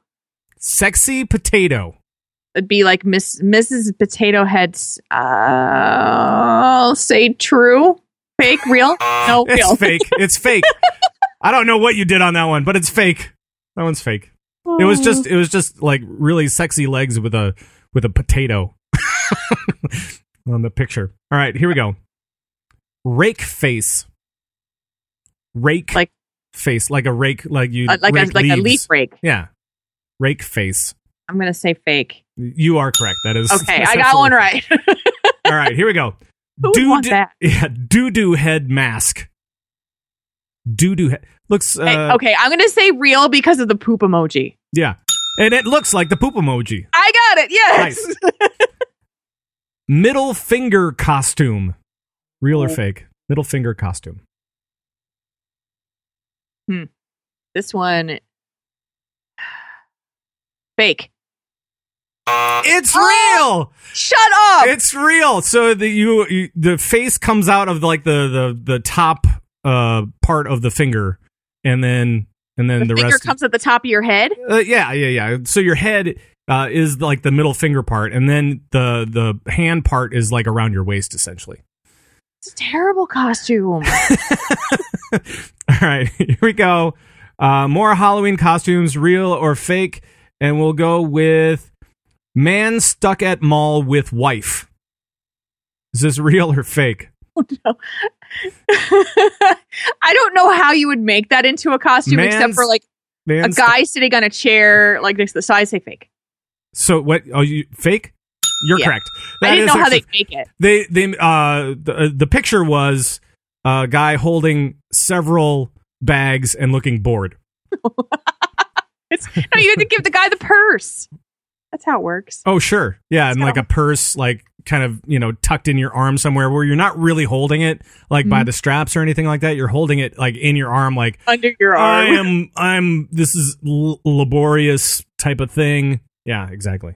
Sexy potato. it'd be like Miss Mrs. Potato Head's. Uh, I'll say true, fake, real. No, It's real. fake. It's fake. I don't know what you did on that one, but it's fake. That one's fake. It was just it was just like really sexy legs with a with a potato on the picture. All right, here we go. Rake face. Rake Like- face like a rake like you Uh, like a like a leaf rake. Yeah. Rake face. I'm gonna say fake. You are correct. That is Okay, I got one right. All right, here we go. Who that? Yeah, doo doo head mask. Doo doo head looks uh, Hey, okay, I'm gonna say real because of the poop emoji. Yeah. And it looks like the poop emoji. I got it. Yes. Middle finger costume. Real or Oh. fake? Middle finger costume. This one, fake. It's Oh! real. Shut up. It's real. So the you, you the face comes out of like the the the top uh part of the finger and then and then the, rest the, finger rest comes at the top of your head. uh, yeah, yeah, yeah. So your head uh, is like the middle finger part, and then the the hand part is like around your waist, essentially. It's a terrible costume. All right, here we go. Uh, more Halloween costumes, real or fake, and we'll go with man stuck at mall with wife. Is this real or fake? no. I don't know how you would make that into a costume except for like a Man's- guy sitting on a chair like next to the side. Say fake. So what? Oh, you fake? You're Yeah. correct. I didn't know how they make it. they they uh the, the picture was a guy holding several bags and looking bored. It's, no, you had to give the guy the purse. That's how it works. Oh sure, yeah, and like a purse, like kind of you know tucked in your arm somewhere where you're not really holding it like by Mhm. the straps or anything like that. You're holding it like in your arm, like Under your arm i am I'm. This is l- laborious type of thing. Yeah, exactly.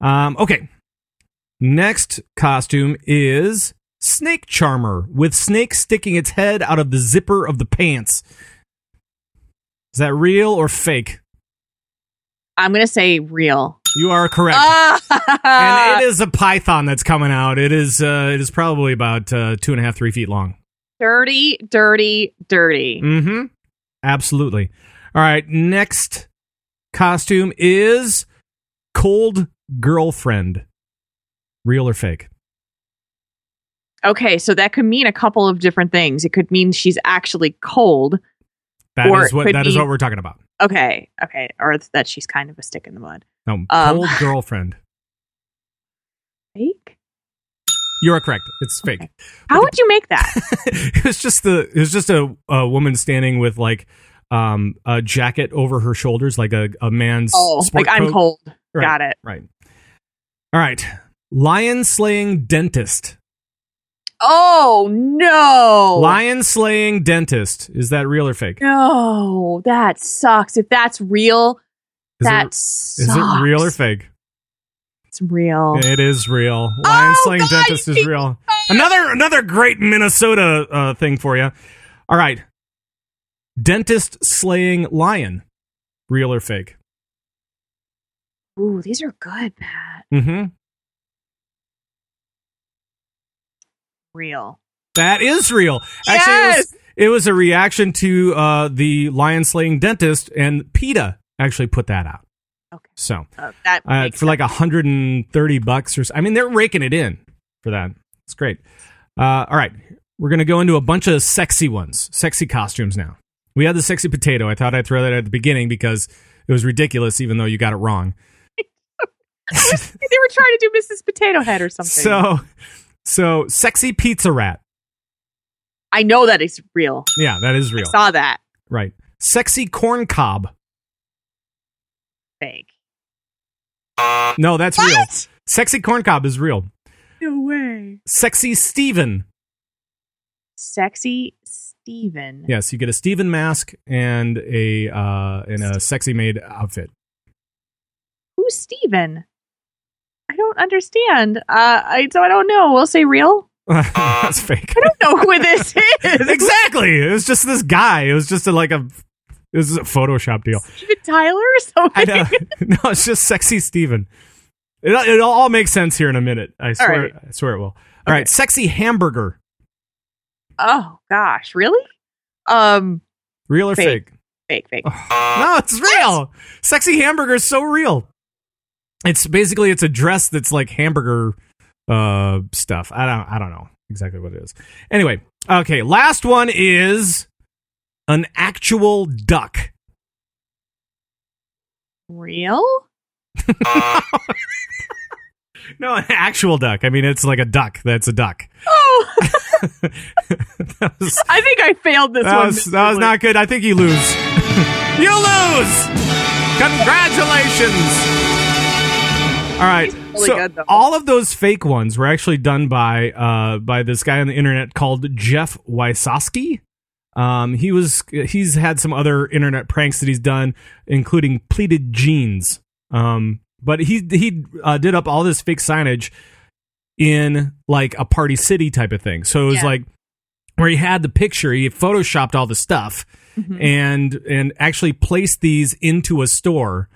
Um. Okay. Next costume is Snake Charmer with Snake sticking its head out of the zipper of the pants. Is that real or fake? I'm gonna say real. You are correct. Ah! and it is a python that's coming out. It is. Uh, it is probably about uh, two and a half, three feet long. dirty, dirty, dirty. Mm-hmm. Absolutely. All right. Next costume is cold girlfriend. Real or fake? Okay, so that could mean a couple of different things. It could mean she's actually cold. That Or what that is what we're talking about. Okay, okay, or that she's kind of a stick in the mud. No, Um, cold girlfriend. Fake? You are correct. It's fake. How would you make that? it was just the it was just a, a woman standing with like um a jacket over her shoulders, like a, a man's oh, like I'm cold. Right, Got it. Right. All right. Lion slaying dentist. Oh no! Lion slaying dentist. Is that real or fake? No, that sucks. If that's real, Is that it, sucks. is it real or fake? It's real. It is real. Lion Oh, slaying God, dentist is real. Another another great Minnesota uh, thing for you. All right. Dentist slaying lion. Real or fake? Ooh, these are good, Pat. Mm-hmm. Real. That is real. Actually, it was, Yes! it was a reaction to uh, the lion slaying dentist, and PETA actually put that out. Okay. So Uh, that uh, for like 130 bucks or so. I mean, they're raking it in for that. It's great. Uh, all right. We're going to go into a bunch of sexy ones, sexy costumes now. We had the sexy potato. I thought I'd throw that at the beginning because it was ridiculous, even though you got it wrong. they were trying to do Mrs. Potato Head or something. So, so sexy pizza rat. I know that is real. Yeah, that is real. I saw that. Right. Sexy corn cob. Fake. No, that's real. Sexy corn cob is real. No way. Sexy Steven. Sexy Steven. Yes, you get a Steven mask and a uh in a sexy maid outfit. Who's Steven? I don't understand. Uh, I so I don't know. We'll say real. That's fake. I don't know who this is. exactly. It was just this guy. It was just a, like a this is a Photoshop deal. Steven Tyler or something. I know. no, it's just sexy Steven. It it all makes sense here in a minute. I swear. right. I swear it will. All right, sexy hamburger. Oh gosh, really? Um, Real or Fake. fake? fake, fake. No, it's real. Sexy hamburger is so real. It's basically it's a dress that's like hamburger uh stuff. I don't I don't know exactly what it is. Anyway, okay, last one is an actual duck. Real? No, an actual duck. I mean, it's like a duck. That's a duck. Oh, was, I think I failed this that one. was, that was not good. I think you lose. you lose. Congratulations. All right. really so good, all of those fake ones were actually done by uh, by this guy on the internet called Jeff Wysaski. Um, he was he's had some other internet pranks that he's done, including pleated jeans. Um, but he he uh, did up all this fake signage in like a party city type of thing. So it was Yeah. like where he had the picture, he photoshopped all the stuff Mhm. and and actually placed these into a store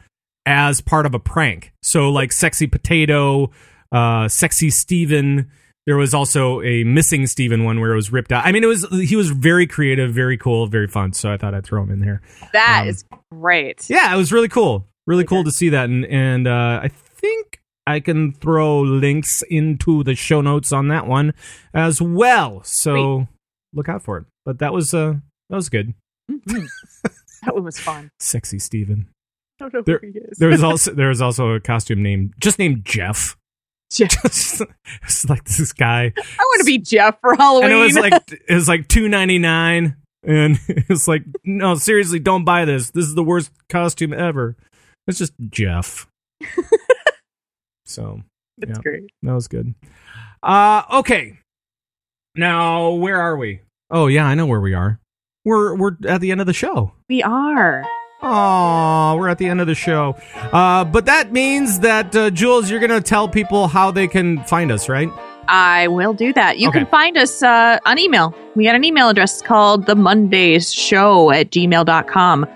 as part of a prank. So like sexy potato, uh, sexy Steven. There was also a missing Steven one where it was ripped out. I mean, it was he was very creative, very cool, very fun. So I thought I'd throw him in there. That Um, is great. Yeah, it was really cool. Really cool to see that. And and uh, I think I can throw links into the show notes on that one as well. So look out for it. But that was uh that was good. Mhm. that one was fun. Sexy Steven. Don't know There- who he is. There was also there was also a costume named just named Jeff. Jeff. it's like this guy. I want to be Jeff for Halloween. And it was like it was like two ninety nine. And it's like, no, seriously, don't buy this. This is the worst costume ever. It's just Jeff. so That's yeah. great. That was good. Uh okay. Now where are we? Oh yeah, I know where we are. We're we're at the end of the show. We are. Oh, we're at the end of the show. Uh, but that means that uh, Jules, you're gonna tell people how they can find us, right? I will do that. You Okay. can find us uh, on email. We got an email address called the Mondays Show at gmail.com.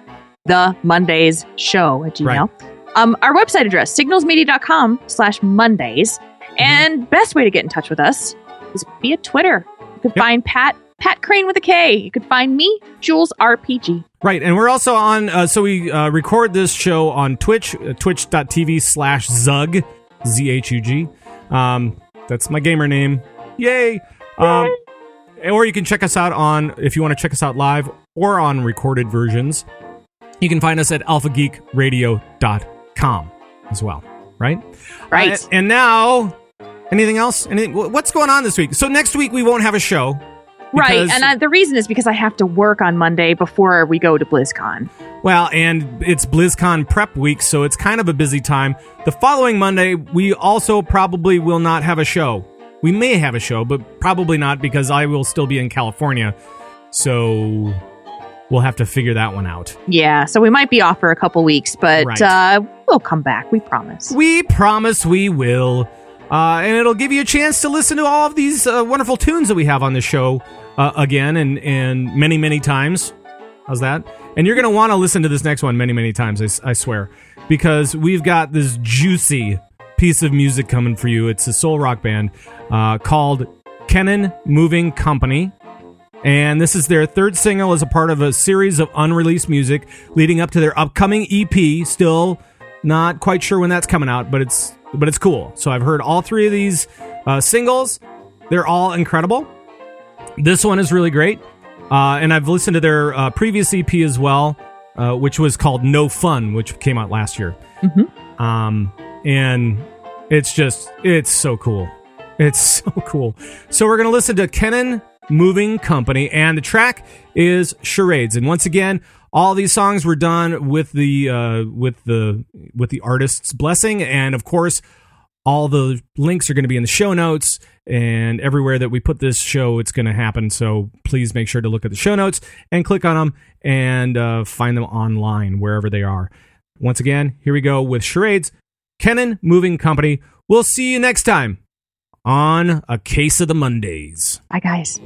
The Mondays Show at gmail. Um, our website address, signalsmedia.com slash Mondays. Mm-hmm. And best way to get in touch with us is via Twitter. You could Yep. find Pat Pat Krane with a K. You could find me, Jules RPG. Right, and we're also on. Uh, so we uh, record this show on Twitch, uh, twitch.tv slash Zhug, Z H U G. Um, that's my gamer name. Yay! Um, or you can check us out on if you want to check us out live or on recorded versions. You can find us at alphageekradio.com as well. Right. Right. Uh, and now, anything else? Anything, what's going on this week? So next week we won't have a show. Right. And uh, the reason is because I have to work on Monday before we go to BlizzCon. Well, and it's BlizzCon prep week, so it's kind of a busy time. The following Monday, we also probably will not have a show. We may have a show, but probably not because I will still be in California. So we'll have to figure that one out. Yeah, so we might be off for a couple weeks, but Right. uh, we'll come back. We promise. We promise we will. Uh, and it'll give you a chance to listen to all of these uh, wonderful tunes that we have on the show uh, again and, and many, many times. How's that? And you're going to want to listen to this next one many, many times, I swear, because we've got this juicy piece of music coming for you. It's a soul rock band uh, called Kennan Moving Company. And this is their third single as a part of a series of unreleased music leading up to their upcoming EP. Still not quite sure when that's coming out, but it's but it's cool. So I've heard all three of these uh, singles. They're all incredible. This one is really great, uh, and I've listened to their uh, previous EP as well, uh, which was called No Fun, which came out last year. Mhm. Um, and it's just it's so cool. It's so cool. So we're gonna listen to Kennan Moving Company, and the track is Charades. And once again, all these songs were done with the uh, with the with the artist's blessing, and of course, all the links are going to be in the show notes and everywhere that we put this show it's going to happen. So please make sure to look at the show notes and click on them and uh, find them online wherever they are. Once again here we go with charades. Kennan moving company. We'll see you next time on a case of the mondays. Bye, guys.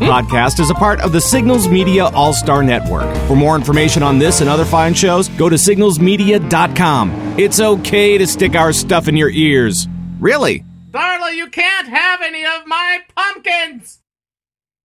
podcast is a part of the Signals Media All Star Network. For more information on this and other fine shows, go to signalsmedia.com. It's okay to stick our stuff in your ears. Really? Darla, you can't have any of my